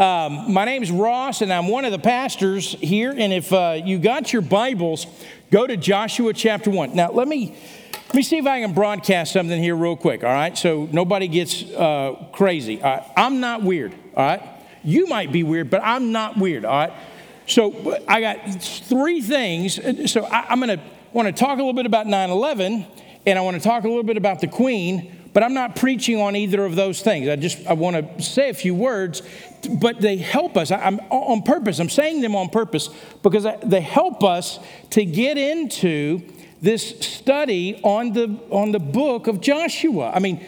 Um, my name is Ross, and I'm one of the pastors here. And if uh, you got your Bibles, go to Joshua chapter 1. Now, let me. Let me see if I can broadcast something here real quick, all right? So nobody gets uh, crazy. Right? I'm not weird, all right? You might be weird, but I'm not weird, all right? So I got three things. So I, am going to want to talk a little bit about 9 11, and I want to talk a little bit about the Queen, but I'm not preaching on either of those things. I just I want to say a few words, but they help us. I, am on purpose. I'm saying them on purpose because they help us to get into this study on the on the book of Joshua. I mean,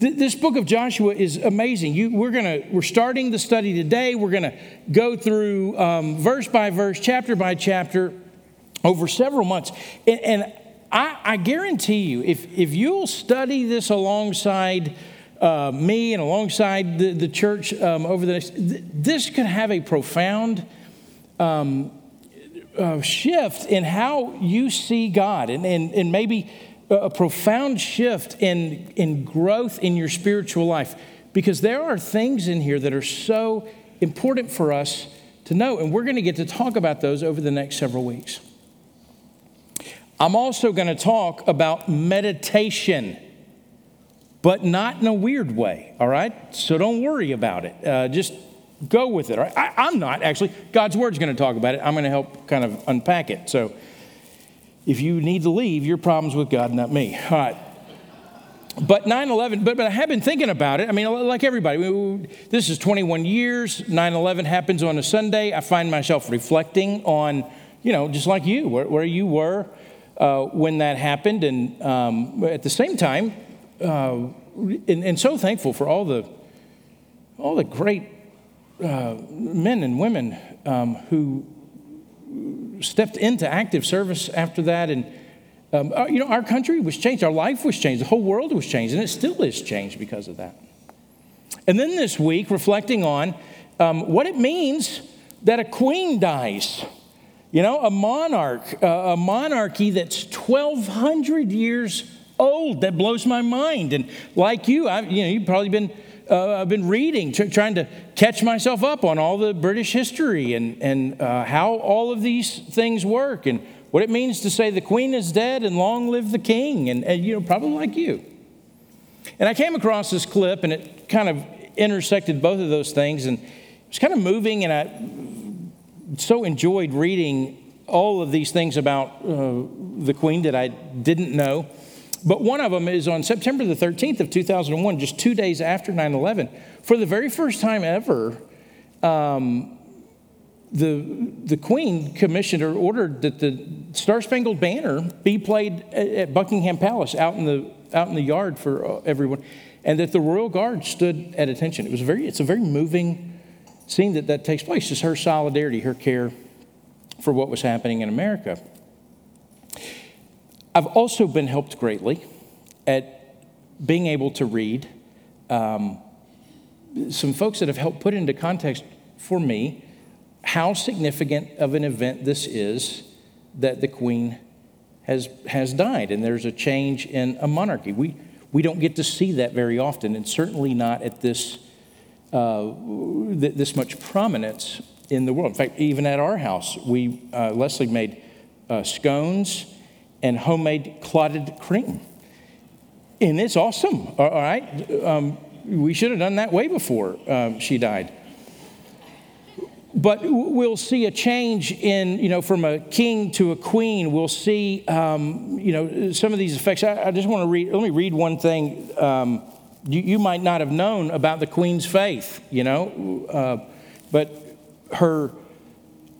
th- this book of Joshua is amazing. You, we're gonna we're starting the study today. We're gonna go through um, verse by verse, chapter by chapter, over several months, and, and I, I, guarantee you, if if you'll study this alongside. Uh, me and alongside the, the church um, over the next, th- this could have a profound um, uh, shift in how you see God and, and, and maybe a profound shift in, in growth in your spiritual life because there are things in here that are so important for us to know, and we're going to get to talk about those over the next several weeks. I'm also going to talk about meditation, but not in a weird way, all right? So don't worry about it. Uh, just go with it. Right? I, am not actually. God's word's going to talk about it. I'm going to help kind of unpack it. So if you need to leave, your problem's with God, not me. All right. But 9 11, but, but I have been thinking about it. I mean, like everybody, we, this is 21 years. 9 11 happens on a Sunday. I find myself reflecting on, you know, just like you, where, where you were uh, when that happened. And um, at the same time, uh, and, and so thankful for all the, all the great uh, men and women um, who stepped into active service after that. And, um, uh, you know, our country was changed, our life was changed, the whole world was changed, and it still is changed because of that. And then this week, reflecting on um, what it means that a queen dies. You know, a monarch, a monarchy that's 1,200 years old. That blows my mind. And like you, I, you know, you've probably been uh, I've been reading, tr- trying to catch myself up on all the British history and, and uh, how all of these things work and what it means to say the queen is dead and long live the king, and, and you know, probably like you. And I came across this clip and it kind of intersected both of those things, and it was kind of moving, and I so enjoyed reading all of these things about uh, the queen that I didn't know. But one of them is on September the 13th of 2001, just two days after 9 11. For the very first time ever, um, the, the Queen commissioned or ordered that the Star Spangled Banner be played at Buckingham Palace out in the, out in the yard for uh, everyone, and that the Royal Guard stood at attention. It was very, it's a very moving scene that, that takes place, is her solidarity, her care for what was happening in America. I've also been helped greatly at being able to read um, some folks that have helped put into context for me how significant of an event this is that the queen has, has died and there's a change in a monarchy. We, we don't get to see that very often, and certainly not at this, uh, th- this much prominence in the world. In fact, even at our house, we, uh, Leslie made uh, scones and homemade clotted cream. And it's awesome, all right? Um, we should have done that way before um, she died. But we'll see a change in, you know, from a king to a queen. We'll see, um, you know, some of these effects. I, I, just want to read, let me read one thing um, you, you, might not have known about the queen's faith, you know, uh, but her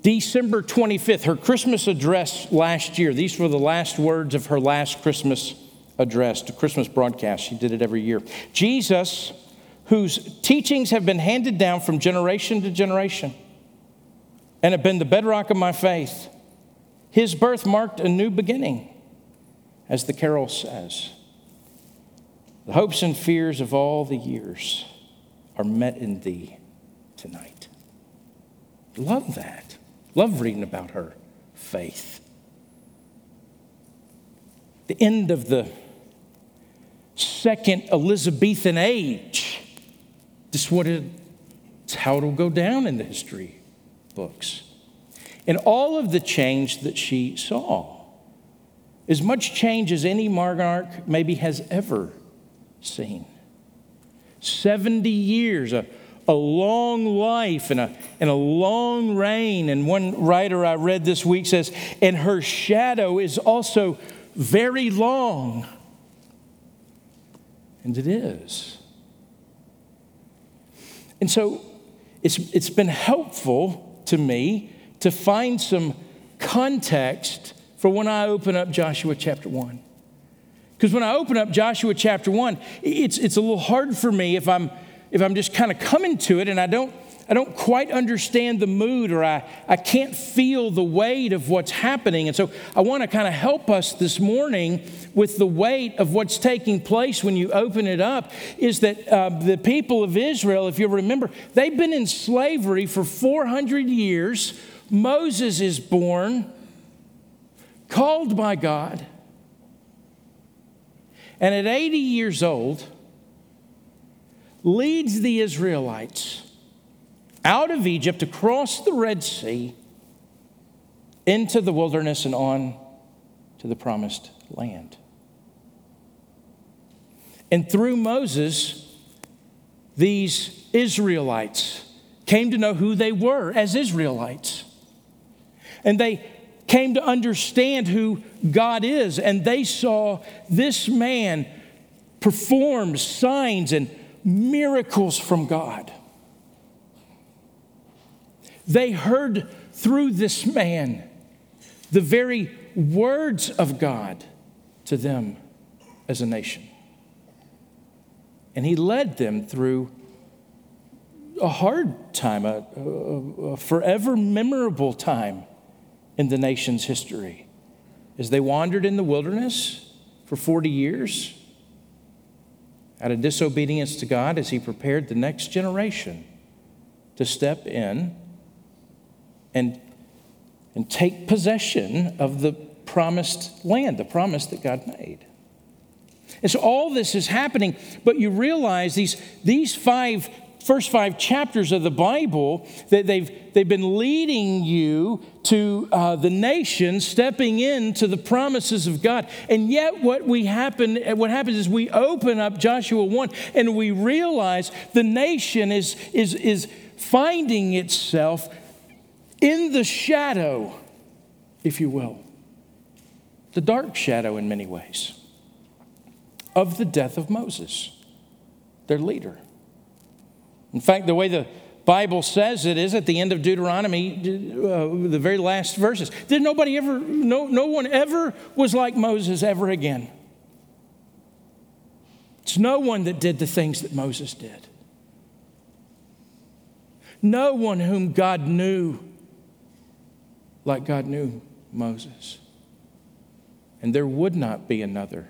December 25th, her Christmas address last year. These were the last words of her last Christmas address, the Christmas broadcast. She did it every year. Jesus, whose teachings have been handed down from generation to generation and have been the bedrock of my faith, his birth marked a new beginning, as the carol says. The hopes and fears of all the years are met in thee tonight. Love that. Love reading about her faith. The end of the second Elizabethan age. Just what it's It's how it'll go down in the history books. And all of the change that she saw, as much change as any monarch maybe has ever seen. 70 years, a, a long life and a, and a long reign. And one writer I read this week says, and her shadow is also very long. And it is. And so it's, it's been helpful to me to find some context for when I open up Joshua chapter 1. Because when I open up Joshua chapter 1, it's, it's a little hard for me if I'm, if I'm just kind of coming to it and I don't, I don't quite understand the mood or I, I can't feel the weight of what's happening. And so I want to kind of help us this morning with the weight of what's taking place when you open it up is that uh, the people of Israel, if you remember, they've been in slavery for 400 years. Moses is born, called by God. And at 80 years old, leads the Israelites out of Egypt across the Red Sea into the wilderness and on to the promised land. And through Moses, these Israelites came to know who they were as Israelites. And they came to understand who God is. And they saw this man perform signs and miracles from God. They heard through this man the very words of God to them as a nation. And he led them through a hard time, a, a, a, forever memorable time in the nation's history. As they wandered in the wilderness for 40 years, out of disobedience to God, as he prepared the next generation to step in and, and take possession of the promised land, the promise that God made. And so all this is happening, but you realize these, these five first five chapters of the Bible that they've, they've been leading you to uh, the nation stepping into the promises of God. And yet, what we happen, what happens is we open up Joshua 1 and we realize the nation is, is, is finding itself in the shadow, if you will, the dark shadow in many ways, of the death of Moses, their leader. In fact, the way the Bible says it is at the end of Deuteronomy, uh, the very last verses. Did nobody ever, no, no one ever was like Moses ever again. It's no one that did the things that Moses did. No one whom God knew like God knew Moses. And there would not be another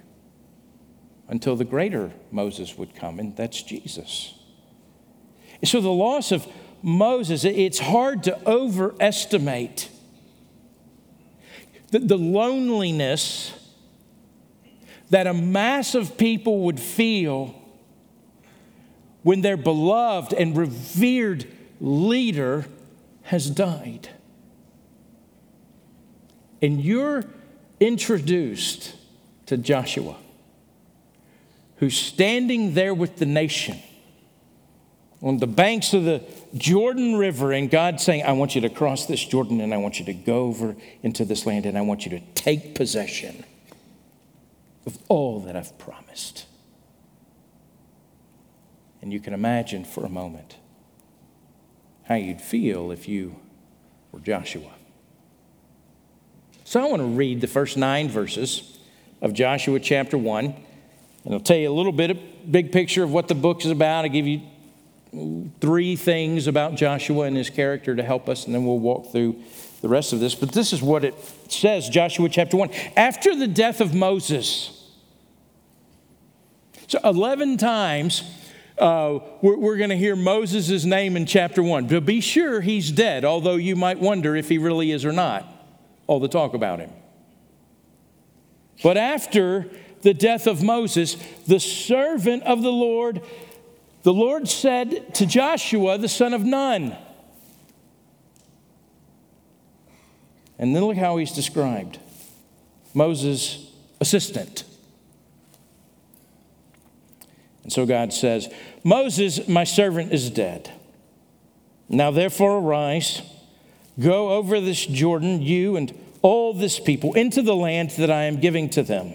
until the greater Moses would come, and that's Jesus. So the loss of Moses, it's hard to overestimate the, the loneliness that a mass of people would feel when their beloved and revered leader has died. And you're introduced to Joshua, who's standing there with the nation on the banks of the Jordan River, and God saying, I want you to cross this Jordan and I want you to go over into this land and I want you to take possession of all that I've promised. And you can imagine for a moment how you'd feel if you were Joshua. So I want to read the first nine verses of Joshua chapter 1, and I'll tell you a little bit of big picture of what the book is about. I'll give you three things about Joshua and his character to help us, and then we'll walk through the rest of this. But this is what it says Joshua chapter 1. After the death of Moses, so 11 times uh, we're, we're going to hear Moses' name in chapter 1. But be sure he's dead, although you might wonder if he really is or not all the talk about him. But after the death of Moses, the servant of the Lord the Lord said to Joshua, the son of Nun, and then look how he's described Moses' assistant. And so God says, Moses, my servant, is dead. Now therefore arise, go over this Jordan, you and all this people, into the land that I am giving to them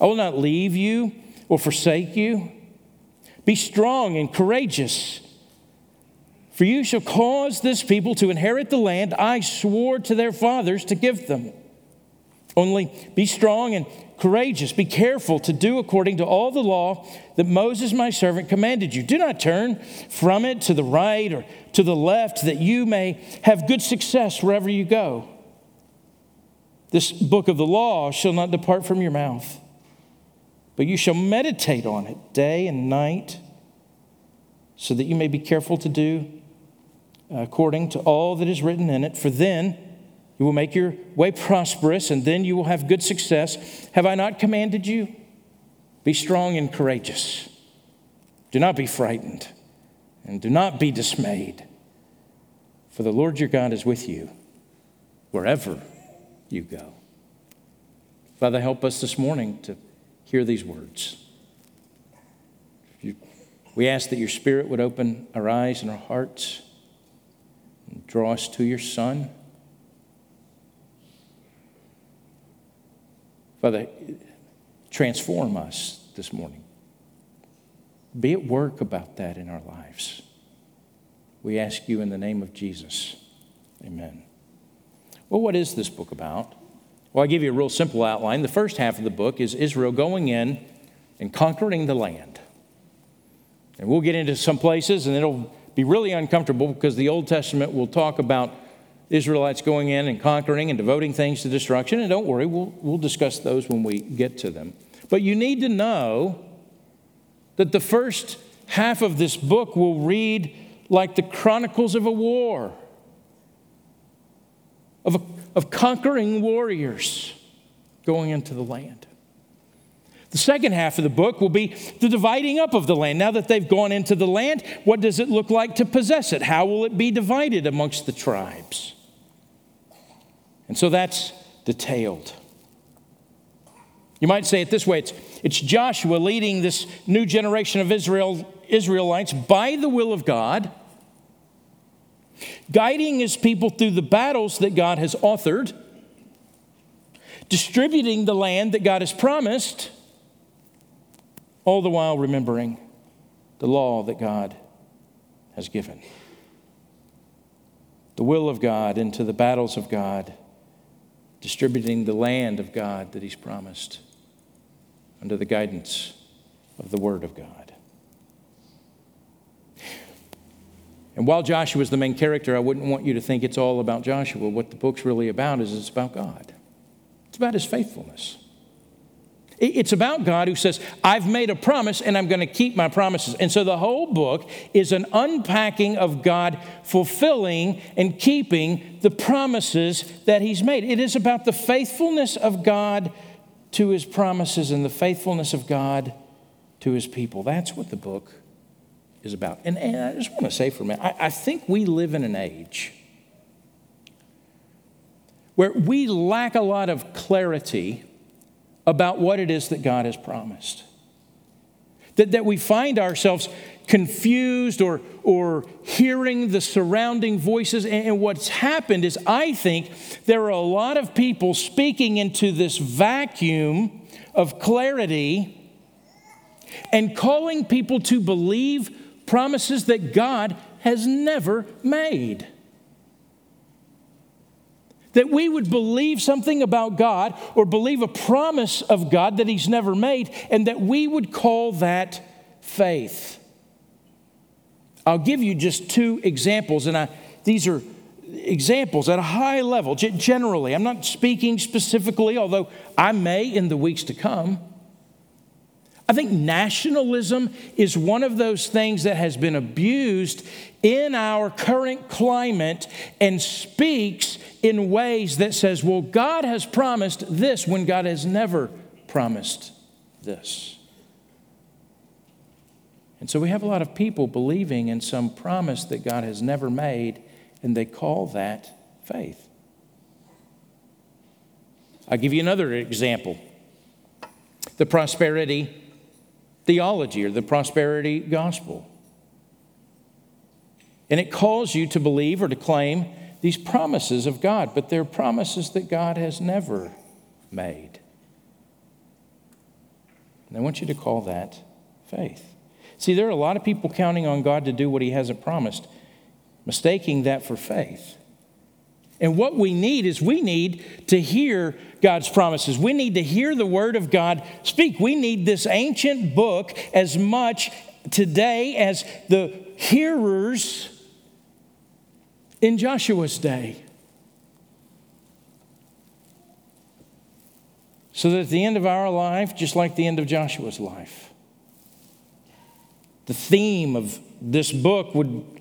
I will not leave you or forsake you. Be strong and courageous, for you shall cause this people to inherit the land I swore to their fathers to give them. Only be strong and courageous. Be careful to do according to all the law that Moses, my servant, commanded you. Do not turn from it to the right or to the left, that you may have good success wherever you go. This book of the law shall not depart from your mouth but you shall meditate on it day and night, so that you may be careful to do according to all that is written in it. For then you will make your way prosperous, and then you will have good success. Have I not commanded you? Be strong and courageous. Do not be frightened, and do not be dismayed, for the Lord your God is with you wherever you go. Father, help us this morning to hear these words. We ask that your Spirit would open our eyes and our hearts and draw us to your Son. Father, transform us this morning. Be at work about that in our lives. We ask you in the name of Jesus. Amen. Well, what is this book about? Well, I give you a real simple outline. The first half of the book is Israel going in and conquering the land. And we'll get into some places, and it'll be really uncomfortable because the Old Testament will talk about Israelites going in and conquering and devoting things to destruction. And don't worry, we'll, we'll discuss those when we get to them. But you need to know that the first half of this book will read like the chronicles of a war, of a of conquering warriors going into the land. The second half of the book will be the dividing up of the land. Now that they've gone into the land, what does it look like to possess it? How will it be divided amongst the tribes? And so that's detailed. You might say it this way it's, it's Joshua leading this new generation of Israel, Israelites by the will of God guiding his people through the battles that God has authored, distributing the land that God has promised, all the while remembering the law that God has given. The will of God into the battles of God, distributing the land of God that He's promised under the guidance of the Word of God. And while Joshua is the main character, I wouldn't want you to think it's all about Joshua. What the book's really about is it's about God, it's about his faithfulness. It's about God who says, I've made a promise and I'm going to keep my promises. And so the whole book is an unpacking of God fulfilling and keeping the promises that He's made. It is about the faithfulness of God to His promises and the faithfulness of God to His people. That's what the book is about. And, and I just want to say for a minute, I, I think we live in an age where we lack a lot of clarity about what it is that God has promised. That, that we find ourselves confused or, or hearing the surrounding voices. And, and what's happened is, I think there are a lot of people speaking into this vacuum of clarity and calling people to believe promises that God has never made. That we would believe something about God or believe a promise of God that He's never made, and that we would call that faith. I'll give you just two examples, and I, these are examples at a high level, generally. I'm not speaking specifically, although I may in the weeks to come. I think nationalism is one of those things that has been abused in our current climate and speaks in ways that says, well, God has promised this when God has never promised this. And so we have a lot of people believing in some promise that God has never made, and they call that faith. I'll give you another example the prosperity theology or the prosperity gospel. And it calls you to believe or to claim these promises of God, but they're promises that God has never made. And I want you to call that faith. See, there are a lot of people counting on God to do what He hasn't promised, mistaking that for faith. And what we need is we need to hear God's promises. We need to hear the word of God speak. We need this ancient book as much today as the hearers in Joshua's day. So that at the end of our life, just like the end of Joshua's life, the theme of this book would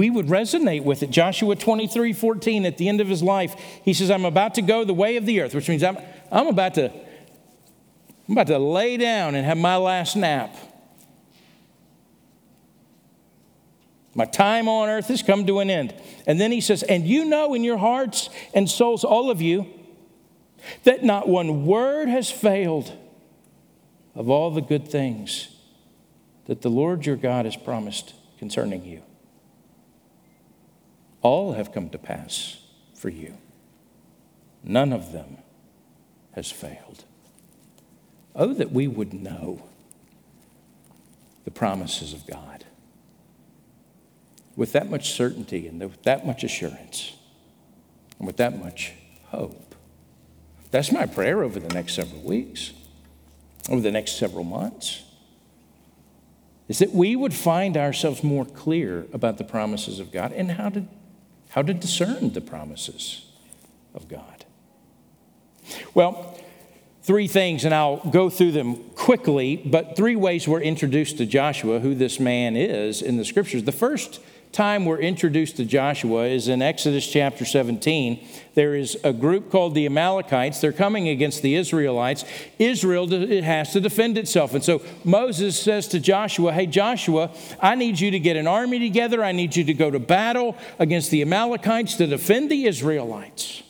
we would resonate with it. Joshua 23 14, at the end of his life, he says, I'm about to go the way of the earth, which means I'm, I'm, about, to, I'm about to lay down and have my last nap. My time on earth has come to an end. And then he says, And you know in your hearts and souls, all of you, that not one word has failed of all the good things that the Lord your God has promised concerning you all have come to pass for you. None of them has failed. Oh, that we would know the promises of God with that much certainty and with that much assurance and with that much hope. That's my prayer over the next several weeks, over the next several months, is that we would find ourselves more clear about the promises of God and how to how to discern the promises of God. Well, three things, and I'll go through them quickly, but three ways we're introduced to Joshua, who this man is in the scriptures. The first time we're introduced to Joshua is in Exodus chapter 17. There is a group called the Amalekites. They're coming against the Israelites. Israel has to defend itself. And so Moses says to Joshua, Hey, Joshua, I need you to get an army together. I need you to go to battle against the Amalekites to defend the Israelites.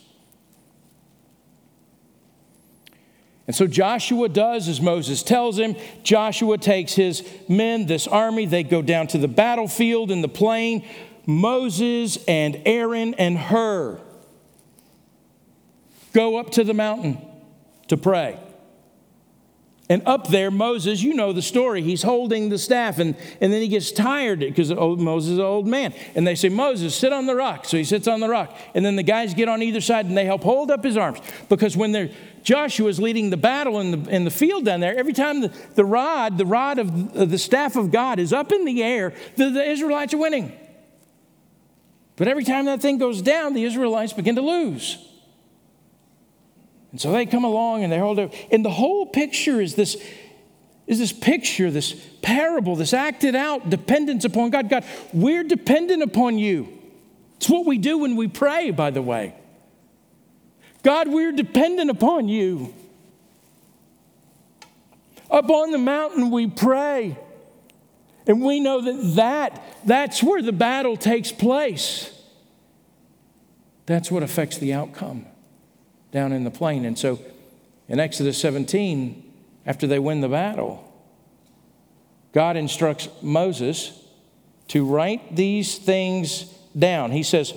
And so Joshua does as Moses tells him. Joshua takes his men, this army, they go down to the battlefield in the plain. Moses and Aaron and Hur go up to the mountain to pray. And up there, Moses, you know the story. He's holding the staff, and, and then he gets tired because Moses is an old man. And they say, Moses, sit on the rock. So he sits on the rock. And then the guys get on either side and they help hold up his arms. Because when they're Joshua is leading the battle in the, in the field down there, every time the, the rod, the rod of the staff of God is up in the air, the, the Israelites are winning. But every time that thing goes down, the Israelites begin to lose. And so they come along and they hold it. And the whole picture is this, is this picture, this parable, this acted out dependence upon God. God, we're dependent upon you. It's what we do when we pray, by the way. God, we're dependent upon you. Up on the mountain, we pray. And we know that, that that's where the battle takes place. That's what affects the outcome down in the plain. And so in Exodus 17, after they win the battle, God instructs Moses to write these things down. He says,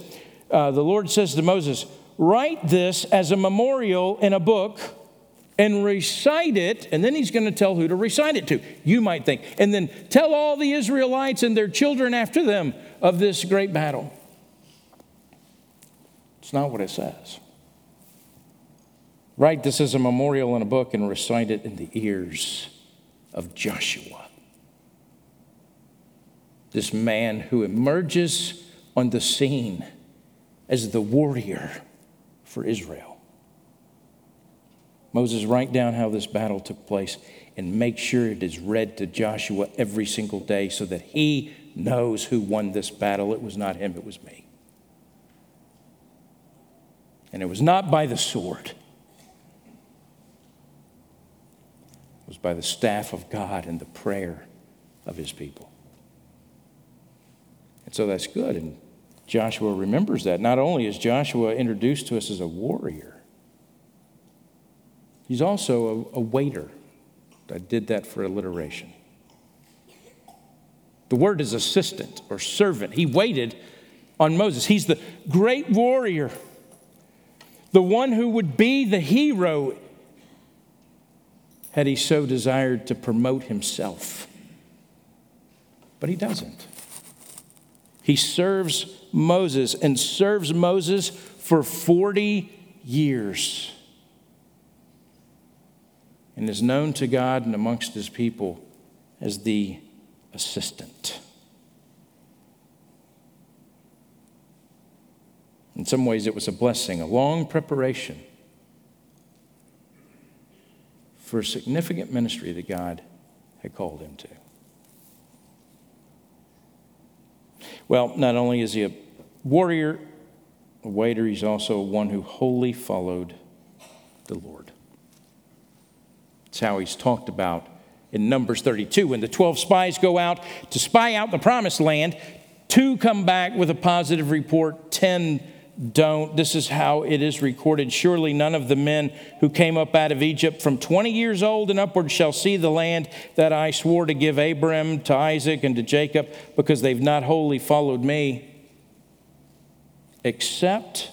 uh, The Lord says to Moses, Write this as a memorial in a book and recite it, and then he's going to tell who to recite it to. You might think. And then tell all the Israelites and their children after them of this great battle. It's not what it says. Write this as a memorial in a book and recite it in the ears of Joshua. this man who emerges on the scene as the warrior for Israel. Moses, write down how this battle took place and make sure it is read to Joshua every single day so that he knows who won this battle. It was not him, it was me. And it was not by the sword, it was by the staff of God and the prayer of his people. And so that's good. And Joshua remembers that. Not only is Joshua introduced to us as a warrior, he's also a, a waiter. I did that for alliteration. The word is assistant or servant. He waited on Moses. He's the great warrior, the one who would be the hero had he so desired to promote himself. But he doesn't. He serves Moses and serves Moses for 40 years and is known to God and amongst his people as the assistant. In some ways, it was a blessing, a long preparation for a significant ministry that God had called him to. Well, not only is he a warrior, a waiter, he's also one who wholly followed the Lord. It's how he's talked about in Numbers 32. When the 12 spies go out to spy out the promised land, two come back with a positive report, 10 don't. This is how it is recorded. Surely none of the men who came up out of Egypt from 20 years old and upward shall see the land that I swore to give Abram, to Isaac, and to Jacob, because they've not wholly followed me. Except,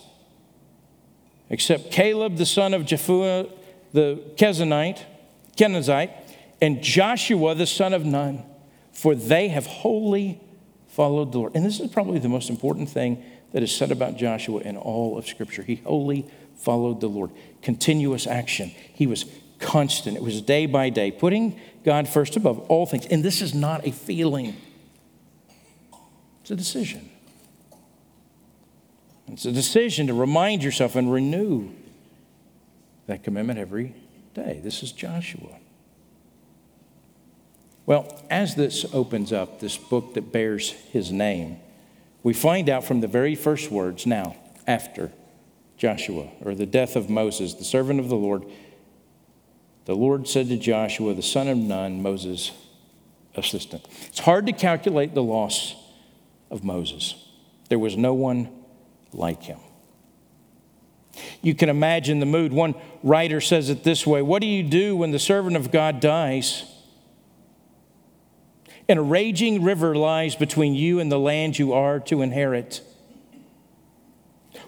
except Caleb, the son of Jephunneh, the Kenizzite, Kenizzite, and Joshua, the son of Nun, for they have wholly followed the Lord. And this is probably the most important thing that is said about Joshua in all of Scripture. He wholly followed the Lord. Continuous action. He was constant. It was day by day, putting God first above all things. And this is not a feeling, it's a decision. It's a decision to remind yourself and renew that commitment every day. This is Joshua. Well, as this opens up, this book that bears his name, we find out from the very first words now, after Joshua, or the death of Moses, the servant of the Lord, the Lord said to Joshua, the son of Nun, Moses' assistant. It's hard to calculate the loss of Moses. There was no one like him. You can imagine the mood. One writer says it this way What do you do when the servant of God dies? And a raging river lies between you and the land you are to inherit.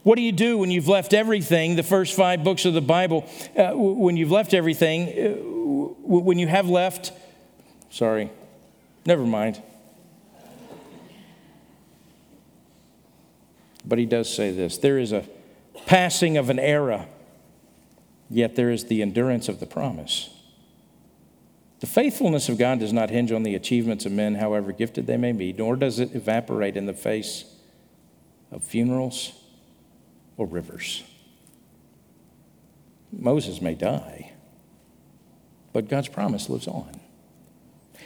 What do you do when you've left everything, the first five books of the Bible, uh, when you've left everything, uh, when you have left, sorry, never mind. But he does say this there is a passing of an era, yet there is the endurance of the promise. The faithfulness of God does not hinge on the achievements of men, however gifted they may be, nor does it evaporate in the face of funerals or rivers. Moses may die, but God's promise lives on.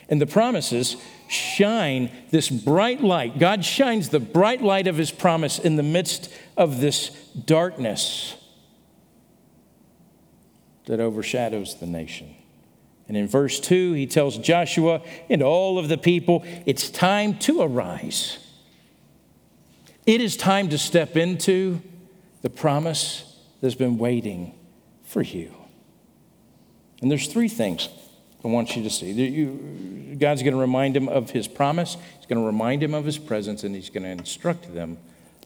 And the promises shine this bright light. God shines the bright light of his promise in the midst of this darkness that overshadows the nation. And in verse 2, he tells Joshua and all of the people, it's time to arise. It is time to step into the promise that's been waiting for you. And there's three things I want you to see. God's going to remind him of his promise, he's going to remind him of his presence, and he's going to instruct them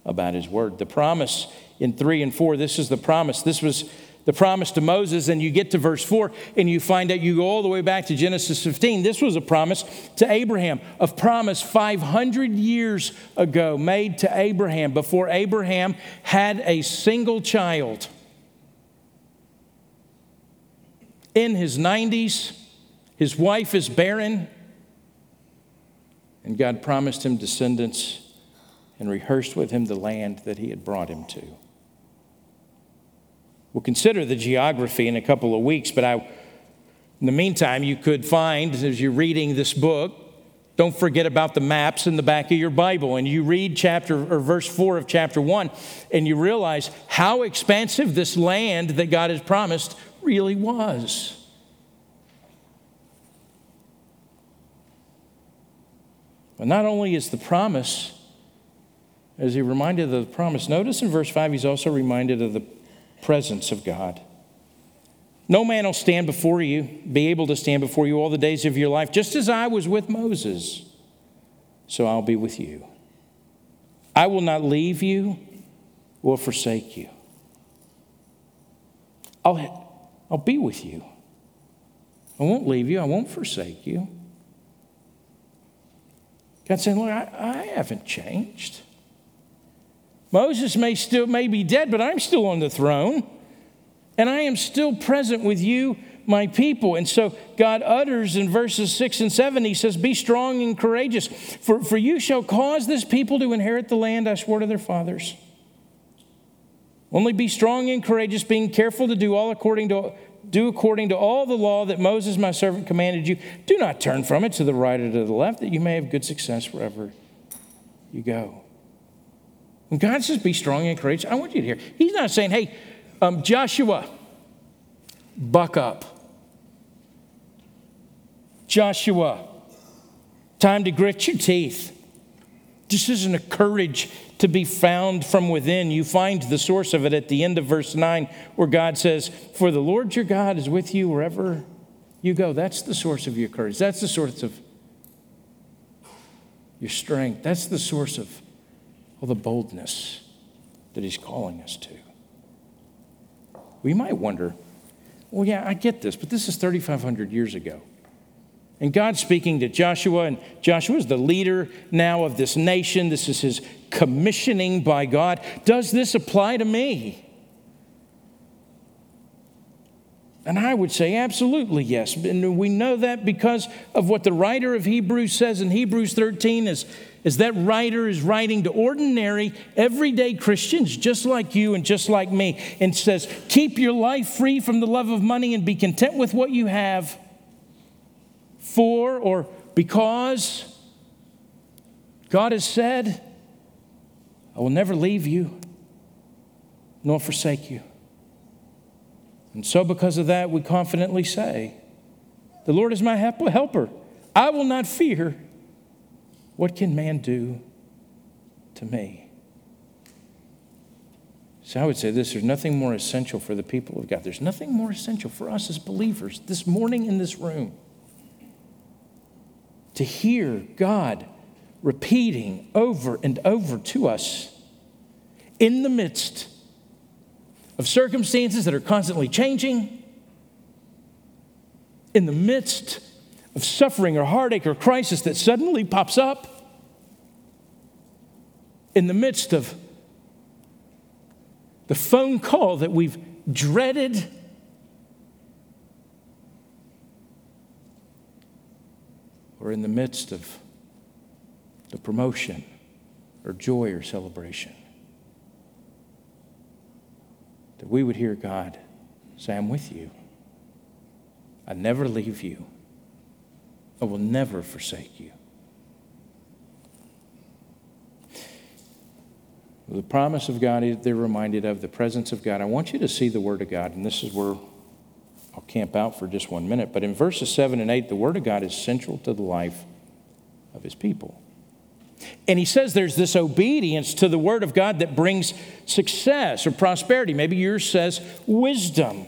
about his word. The promise in 3 and 4, this is the promise. This was the promise to Moses, and you get to verse 4 and you find out you go all the way back to Genesis 15. This was a promise to Abraham, a promise 500 years ago made to Abraham before Abraham had a single child. In his 90s, his wife is barren, And God promised him descendants and rehearsed with him the land that he had brought him to. We'll consider the geography in a couple of weeks, but I, in the meantime, you could find as you're reading this book, don't forget about the maps in the back of your Bible. And you read chapter or verse 4 of chapter 1, and you realize how expansive this land that God has promised really was. But not only is the promise, as he reminded of the promise, notice in verse 5, he's also reminded of the presence of God. No man will stand before you, be able to stand before you all the days of your life, just as I was with Moses, so I'll be with you. I will not leave you or forsake you. I'll, I'll be with you. I won't leave you, I won't forsake you. God saying, Look, I, I haven't changed. Moses may still may be dead, but I'm still on the throne. And I am still present with you, my people. And so God utters in verses 6 and 7, He says, Be strong and courageous, for, for you shall cause this people to inherit the land I swore to their fathers. Only be strong and courageous, being careful to do all according to do according to all the law that Moses, my servant, commanded you. Do not turn from it to the right or to the left, that you may have good success wherever you go. When God says be strong and courageous, I want you to hear. He's not saying, hey, um, Joshua, buck up. Joshua, time to grit your teeth. This isn't a courage to be found from within. You find the source of it at the end of verse 9, where God says, For the Lord your God is with you wherever you go. That's the source of your courage. That's the source of your strength. That's the source of all the boldness that He's calling us to. We might wonder, well, yeah, I get this, but this is 3,500 years ago. And God's speaking to Joshua, and Joshua is the leader now of this nation. This is his commissioning by God. Does this apply to me? And I would say absolutely yes. And we know that because of what the writer of Hebrews says in Hebrews 13 is, is that writer is writing to ordinary, everyday Christians just like you and just like me and says, keep your life free from the love of money and be content with what you have for or because God has said, I will never leave you nor forsake you. And so, because of that, we confidently say, The Lord is my helper. I will not fear. What can man do to me? So I would say this there's nothing more essential for the people of God. There's nothing more essential for us as believers this morning in this room to hear God repeating over and over to us in the midst of circumstances that are constantly changing, in the midst of suffering or heartache or crisis that suddenly pops up, in the midst of the phone call that we've dreaded or in the midst of the promotion or joy or celebration. That we would hear God say, I'm with you. I never leave you. I will never forsake you. The promise of God, they're reminded of the presence of God. I want you to see the Word of God, and this is where I'll camp out for just one minute. But in verses 7 and 8, the Word of God is central to the life of His people. And he says there's this obedience to the Word of God that brings success or prosperity. Maybe yours says wisdom.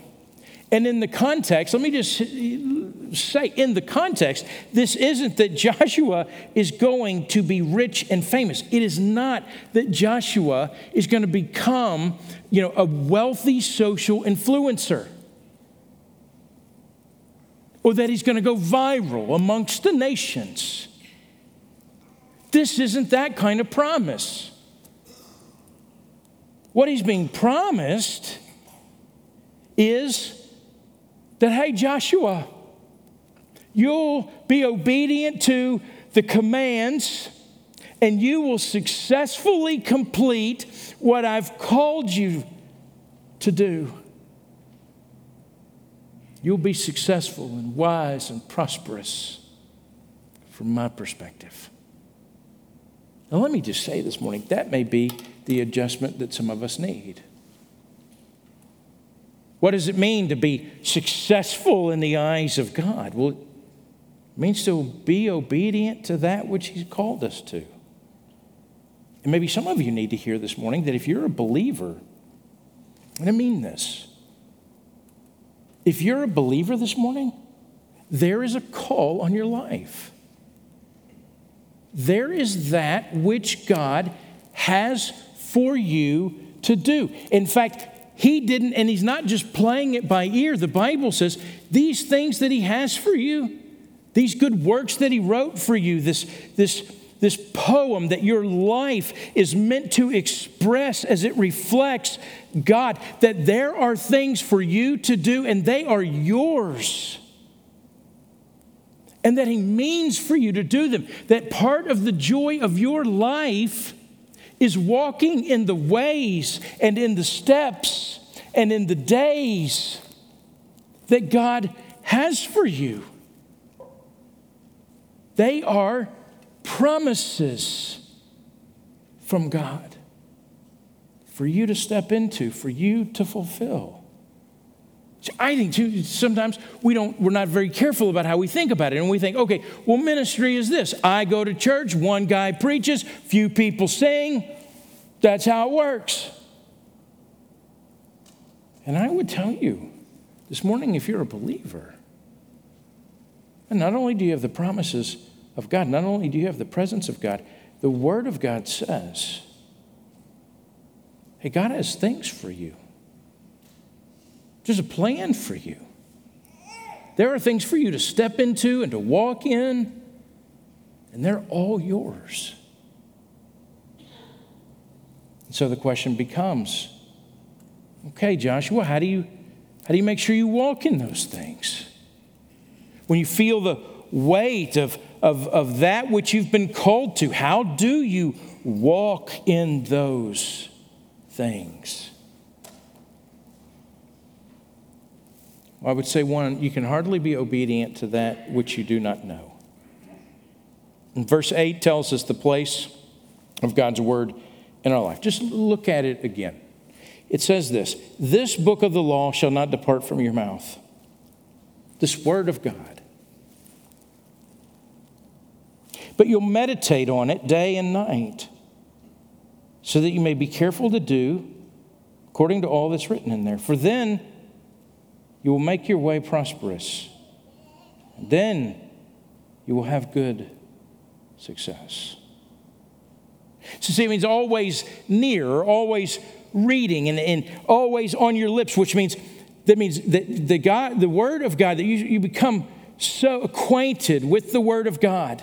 And in the context, let me just say, in the context, this isn't that Joshua is going to be rich and famous. It is not that Joshua is going to become, you know, a wealthy social influencer or that he's going to go viral amongst the nations. This isn't that kind of promise. What he's being promised is that, hey, Joshua, you'll be obedient to the commands, and you will successfully complete what I've called you to do. You'll be successful and wise and prosperous from my perspective. Now, let me just say this morning that may be the adjustment that some of us need. What does it mean to be successful in the eyes of God? Well, it means to be obedient to that which He's called us to. And maybe some of you need to hear this morning that if you're a believer, and I mean this, if you're a believer this morning, there is a call on your life. There is that which God has for you to do. In fact, He didn't, and He's not just playing it by ear. The Bible says these things that He has for you, these good works that He wrote for you, this, this this poem that your life is meant to express as it reflects God, that there are things for you to do and they are yours. And that He means for you to do them. That part of the joy of your life is walking in the ways and in the steps and in the days that God has for you. They are promises from God for you to step into, for you to fulfill. I think too, sometimes we don't, we're not very careful about how we think about it. And we think, okay, well, ministry is this. I go to church, one guy preaches, few people sing. That's how it works. And I would tell you this morning, if you're a believer, and not only do you have the promises of God. Not only do you have the presence of God, the Word of God says, hey, God has things for you. There's a plan for you. There are things for you to step into and to walk in, and they're all yours. And so the question becomes okay, Joshua, how do you, how do you make sure you walk in those things? When you feel the weight of of, of that which you've been called to. How do you walk in those things? Well, I would say, one, you can hardly be obedient to that which you do not know. And verse 8 tells us the place of God's word in our life. Just look at it again. It says this This book of the law shall not depart from your mouth. This word of God but you'll meditate on it day and night so that you may be careful to do according to all that's written in there. For then you will make your way prosperous. Then you will have good success. So, see, it means always near, always reading, and, and always on your lips, which means that means that the God, the Word of God, that you, you become so acquainted with the Word of God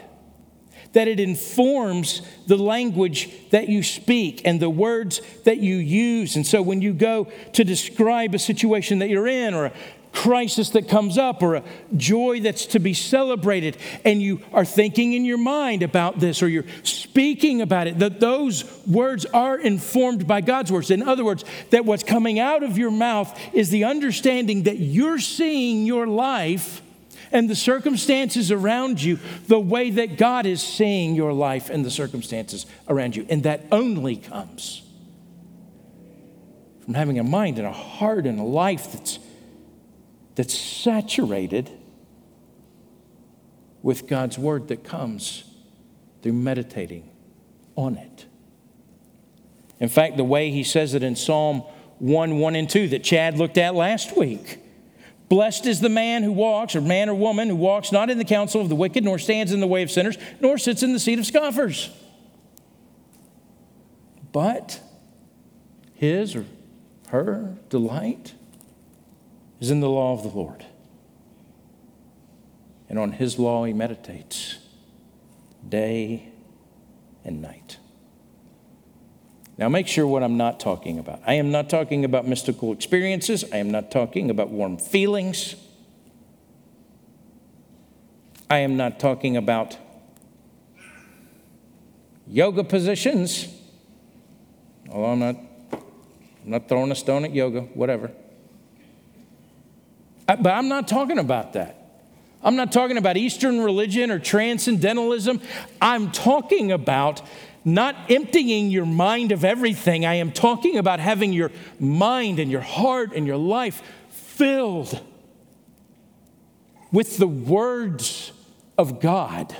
that it informs the language that you speak and the words that you use. And so when you go to describe a situation that you're in or a crisis that comes up or a joy that's to be celebrated and you are thinking in your mind about this or you're speaking about it that those words are informed by God's words in other words that what's coming out of your mouth is the understanding that you're seeing your life and the circumstances around you the way that God is seeing your life and the circumstances around you. And that only comes from having a mind and a heart and a life that's, that's saturated with God's word that comes through meditating on it. In fact, the way he says it in Psalm 1 1 and 2 that Chad looked at last week Blessed is the man who walks, or man or woman who walks not in the counsel of the wicked, nor stands in the way of sinners, nor sits in the seat of scoffers. But his or her delight is in the law of the Lord. And on his law he meditates day and night. Now, make sure what I'm not talking about. I am not talking about mystical experiences. I am not talking about warm feelings. I am not talking about yoga positions. Although I'm not, I'm not throwing a stone at yoga, whatever. Uh, but I'm not talking about that. I'm not talking about Eastern religion or transcendentalism. I'm talking about not emptying your mind of everything. I am talking about having your mind and your heart and your life filled with the words of God.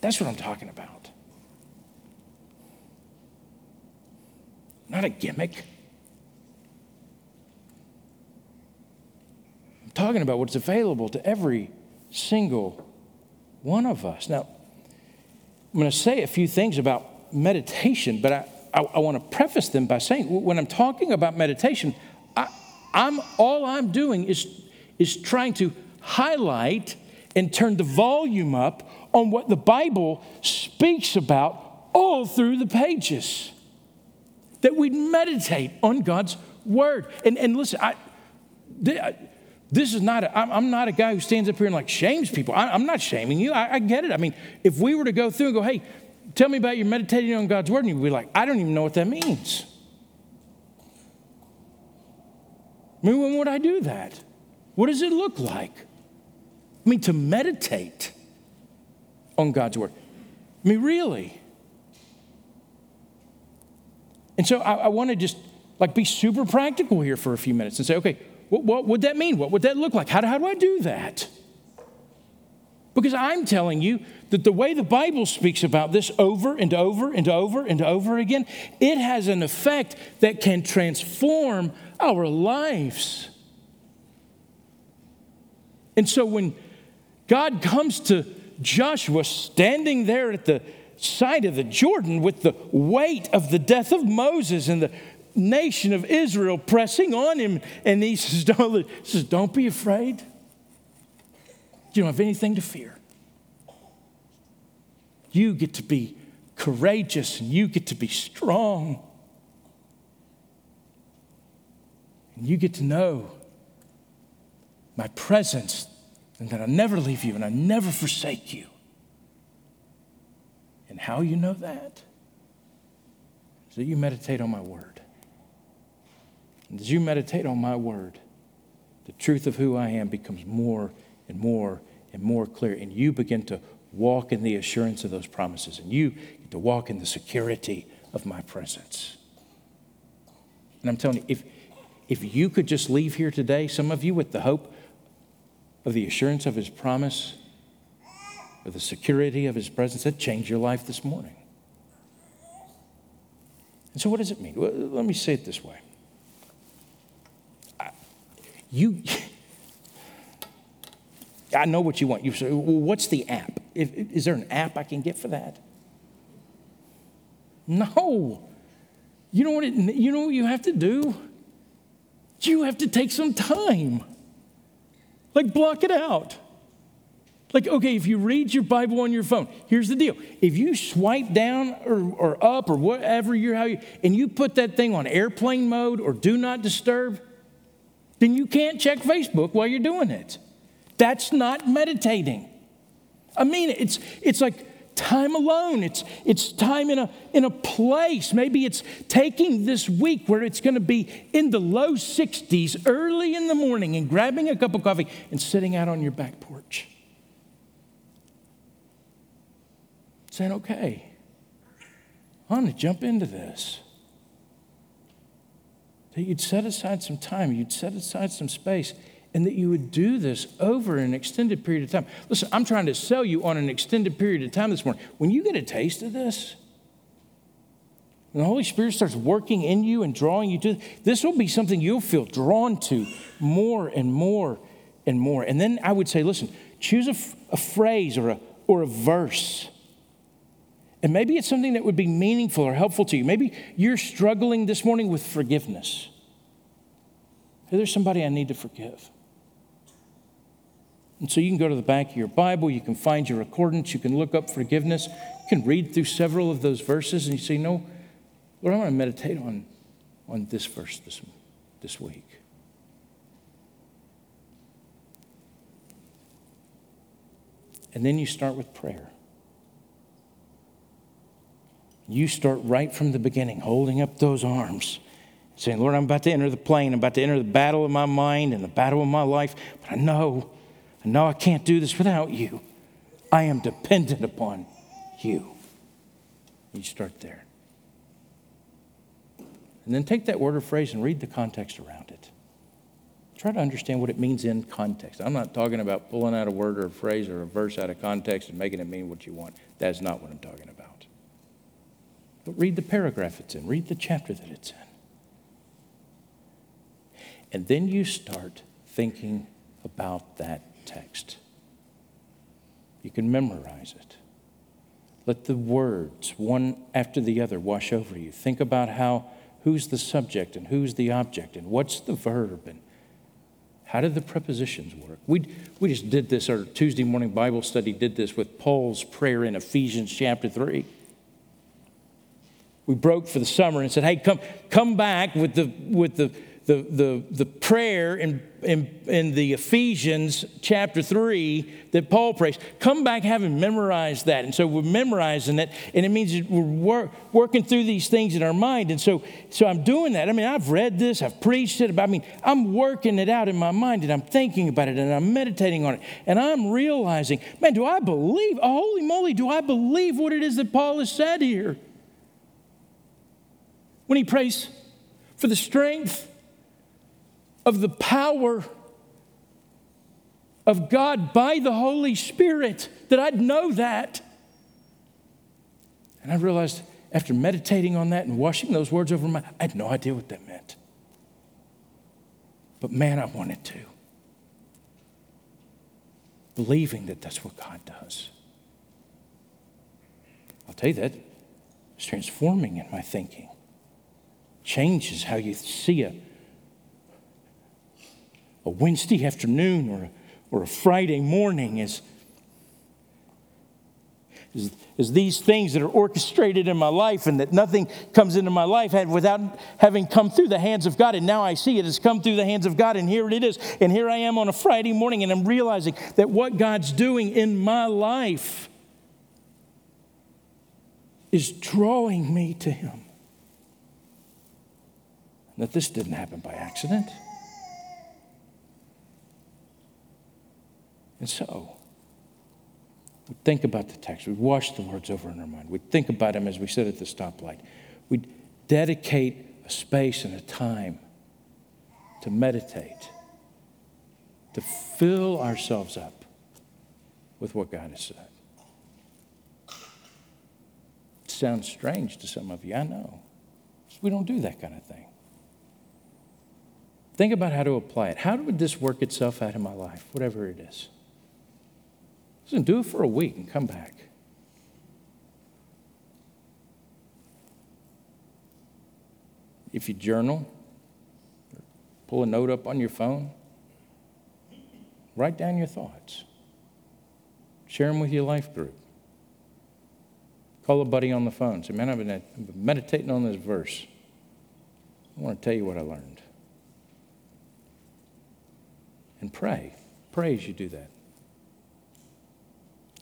That's what I'm talking about. Not a gimmick. I'm talking about what's available to every single one of us. Now, I'm going to say a few things about meditation, but I, I, I want to preface them by saying when I'm talking about meditation, I, I'm, all I'm doing is, is trying to highlight and turn the volume up on what the Bible speaks about all through the pages. That we meditate on God's word. And, and listen, I, this is not, i am not a guy who stands up here and like shames people. I, am not shaming you. I, I, get it. I mean, if we were to go through and go, hey, tell me about your meditating on God's word, and you'd be like, I don't even know what that means. I mean, when would I do that? What does it look like? I mean, to meditate on God's word. I mean, really. And so I, I want to just like be super practical here for a few minutes and say, okay, what, what would that mean? What would that look like? How how do I do that? Because I'm telling you that the way the Bible speaks about this over and over and over and over again, it has an effect that can transform our lives. And so when God comes to Joshua standing there at the side of the Jordan with the weight of the death of Moses and the nation of Israel pressing on him. And he says, Don't, he says, don't be afraid. You don't have anything to fear. You get to be courageous and you get to be strong. And you get to know my presence and that I never leave you and I never forsake you. And how you know that? Is that you meditate on my word. As you meditate on my word, the truth of who I am becomes more and more and more clear. And you begin to walk in the assurance of those promises. And you get to walk in the security of my presence. And I'm telling you, if, if you could just leave here today, some of you with the hope of the assurance of his promise, of the security of his presence, that changed your life this morning. And so, what does it mean? Well, let me say it this way you, I know what you want. You say, well, what's the app? If, is there an app I can get for that? No. You know what it, you know what you have to do? You have to take some time. Like block it out. Like, okay, if you read your Bible on your phone, here's the deal. If you swipe down or, or up or whatever you're how you, and you put that thing on airplane mode or do not disturb, then you can't check Facebook while you're doing it. That's not meditating. I mean, it's, it's like time alone. It's, it's time in a, in a place. Maybe it's taking this week where it's going to be in the low 60s early in the morning and grabbing a cup of coffee and sitting out on your back porch. Saying, okay, I'm going to jump into this that you'd set aside some time, you'd set aside some space, and that you would do this over an extended period of time. Listen, I'm trying to sell you on an extended period of time this morning. When you get a taste of this, when the Holy Spirit starts working in you and drawing you to this will be something you'll feel drawn to more and more and more. And then I would say, listen, choose a, a phrase or a, or a verse and maybe it's something that would be meaningful or helpful to you. Maybe you're struggling this morning with forgiveness. Hey, there's somebody I need to forgive. And so you can go to the back of your Bible, you can find your concordance, you can look up forgiveness, you can read through several of those verses, and you say, No, Lord, I want to meditate on, on this verse this, this week. And then you start with prayer. You start right from the beginning, holding up those arms, saying, Lord, I'm about to enter the plane. I'm about to enter the battle of my mind and the battle of my life. But I know, I know I can't do this without you. I am dependent upon you. You start there. And then take that word or phrase and read the context around it. Try to understand what it means in context. I'm not talking about pulling out a word or a phrase or a verse out of context and making it mean what you want. That's not what I'm talking about. But read the paragraph it's in, read the chapter that it's in. And then you start thinking about that text. You can memorize it. Let the words, one after the other, wash over you. Think about how who's the subject and who's the object and what's the verb and how did the prepositions work? We, we just did this, our Tuesday morning Bible study did this with Paul's prayer in Ephesians chapter 3. We broke for the summer and said, hey, come, come back with the, with the the, the, the prayer in, in, in the Ephesians chapter 3 that Paul prays. Come back having memorized that. And so we're memorizing it, and it means we're wor- working through these things in our mind. And so, so I'm doing that. I mean, I've read this, I've preached it, but I mean, I'm working it out in my mind, and I'm thinking about it, and I'm meditating on it, and I'm realizing, man, do I believe, holy moly, do I believe what it is that Paul has said here? When he prays for the strength of the power of God by the Holy Spirit, that I'd know that. And I realized after meditating on that and washing those words over my, I had no idea what that meant. But man, I wanted to. Believing that that's what God does. I'll tell you that it's transforming in my thinking. Changes how you see it a Wednesday afternoon or, or a Friday morning is, is, is these things that are orchestrated in my life and that nothing comes into my life without having come through the hands of God. And now I see it has come through the hands of God, and here it is. And here I am on a Friday morning, and I'm realizing that what God's doing in my life is drawing me to Him. That this didn't happen by accident. And so, we'd think about the text. We'd wash the words over in our mind. We'd think about them as we sit at the stoplight. We'd dedicate a space and a time to meditate, to fill ourselves up with what God has said. It sounds strange to some of you, I know. We don't do that kind of thing. Think about how to apply it. How would this work itself out in my life, whatever it is? Listen, do it for a week and come back. If you journal, pull a note up on your phone, write down your thoughts. Share them with your life group. Call a buddy on the phone. Say, man, I've been, I've been meditating on this verse. I want to tell you what I learned. And pray. Pray as you do that.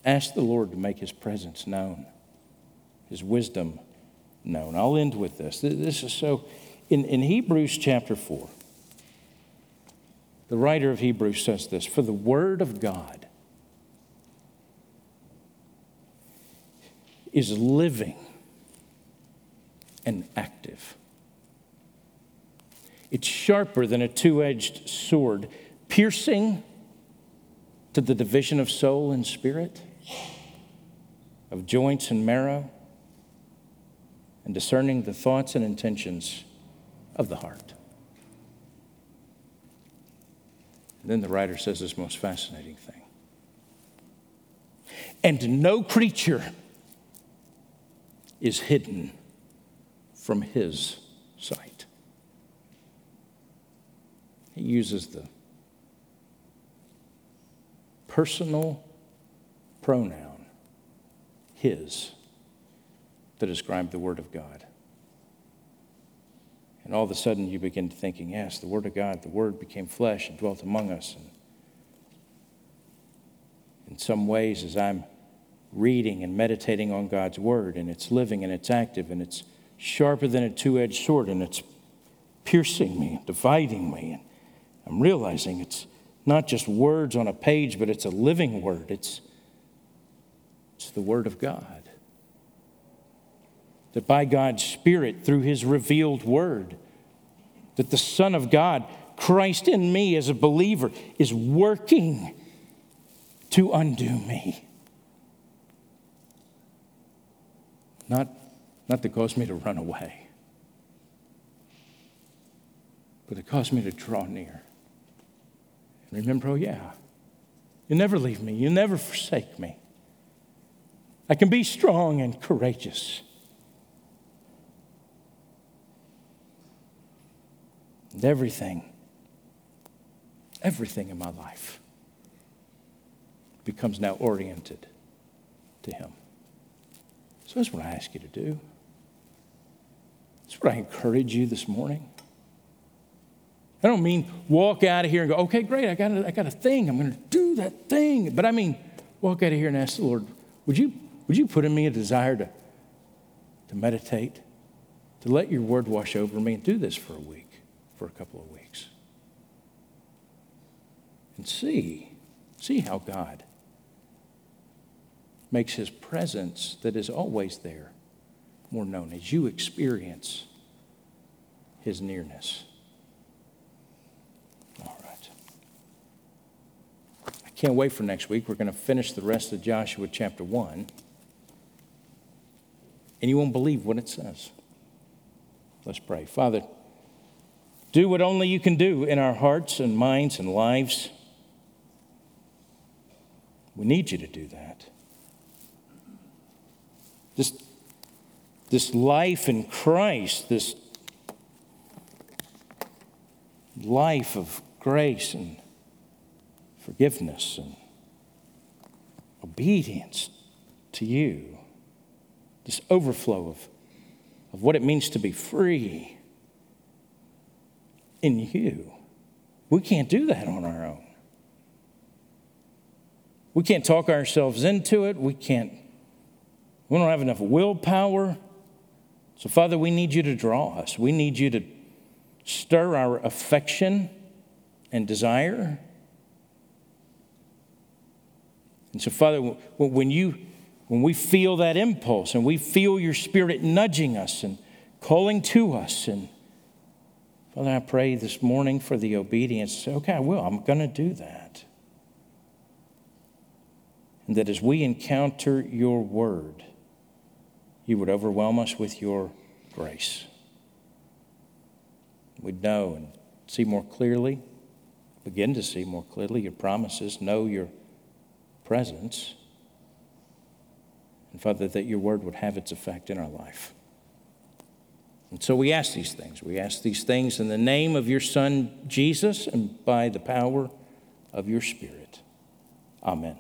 Ask the Lord to make his presence known, his wisdom known. I'll end with this. This is so, in, in Hebrews chapter 4, the writer of Hebrews says this For the word of God is living and active. It's sharper than a two edged sword, piercing to the division of soul and spirit of joints and marrow, and discerning the thoughts and intentions of the heart. And then the writer says this most fascinating thing. And no creature is hidden from his sight. He uses the personal pronoun, his, to describe the Word of God. And all of a sudden, you begin thinking, yes, the Word of God, the Word became flesh and dwelt among us. And in some ways, as I'm reading and meditating on God's word, and it's living and it's active and it's sharper than a two edged sword and it's piercing me, dividing me. And I'm realizing it's not just words on a page, but it's a living word. It's, it's the word of God. That by God's Spirit, through his revealed word, that the Son of God, Christ in me as a believer, is working to undo me. Not, not to cause me to run away, but to cause me to draw near. Remember, oh, yeah, you never leave me, you never forsake me. I can be strong and courageous. And everything, everything in my life becomes now oriented to Him. So that's what I ask you to do. That's what I encourage you this morning. I don't mean walk out of here and go, okay, great, I got a, I got a thing. I'm going to do that thing. But I mean, walk out of here and ask the Lord, would you, would you put in me a desire to, to meditate, to let your word wash over me, and do this for a week, for a couple of weeks? And see, see how God makes his presence that is always there more known as you experience his nearness. All right. I can't wait for next week. We're going to finish the rest of Joshua chapter 1. And you won't believe what it says. Let's pray. Father, do what only you can do in our hearts and minds and lives. We need you to do that. This, this life in Christ, this life of grace and forgiveness and obedience to you, this overflow of, of what it means to be free in you. We can't do that on our own. We can't talk ourselves into it. We can't we don't have enough willpower. So, Father, we need you to draw us. We need you to stir our affection and desire. And so, Father, when, you, when we feel that impulse and we feel your spirit nudging us and calling to us, and Father, I pray this morning for the obedience. Okay, I will. I'm going to do that. And that as we encounter your word, you would overwhelm us with your grace. We'd know and see more clearly, begin to see more clearly your promises, know your presence. And Father, that your word would have its effect in our life. And so we ask these things. We ask these things in the name of your Son, Jesus, and by the power of your Spirit. Amen.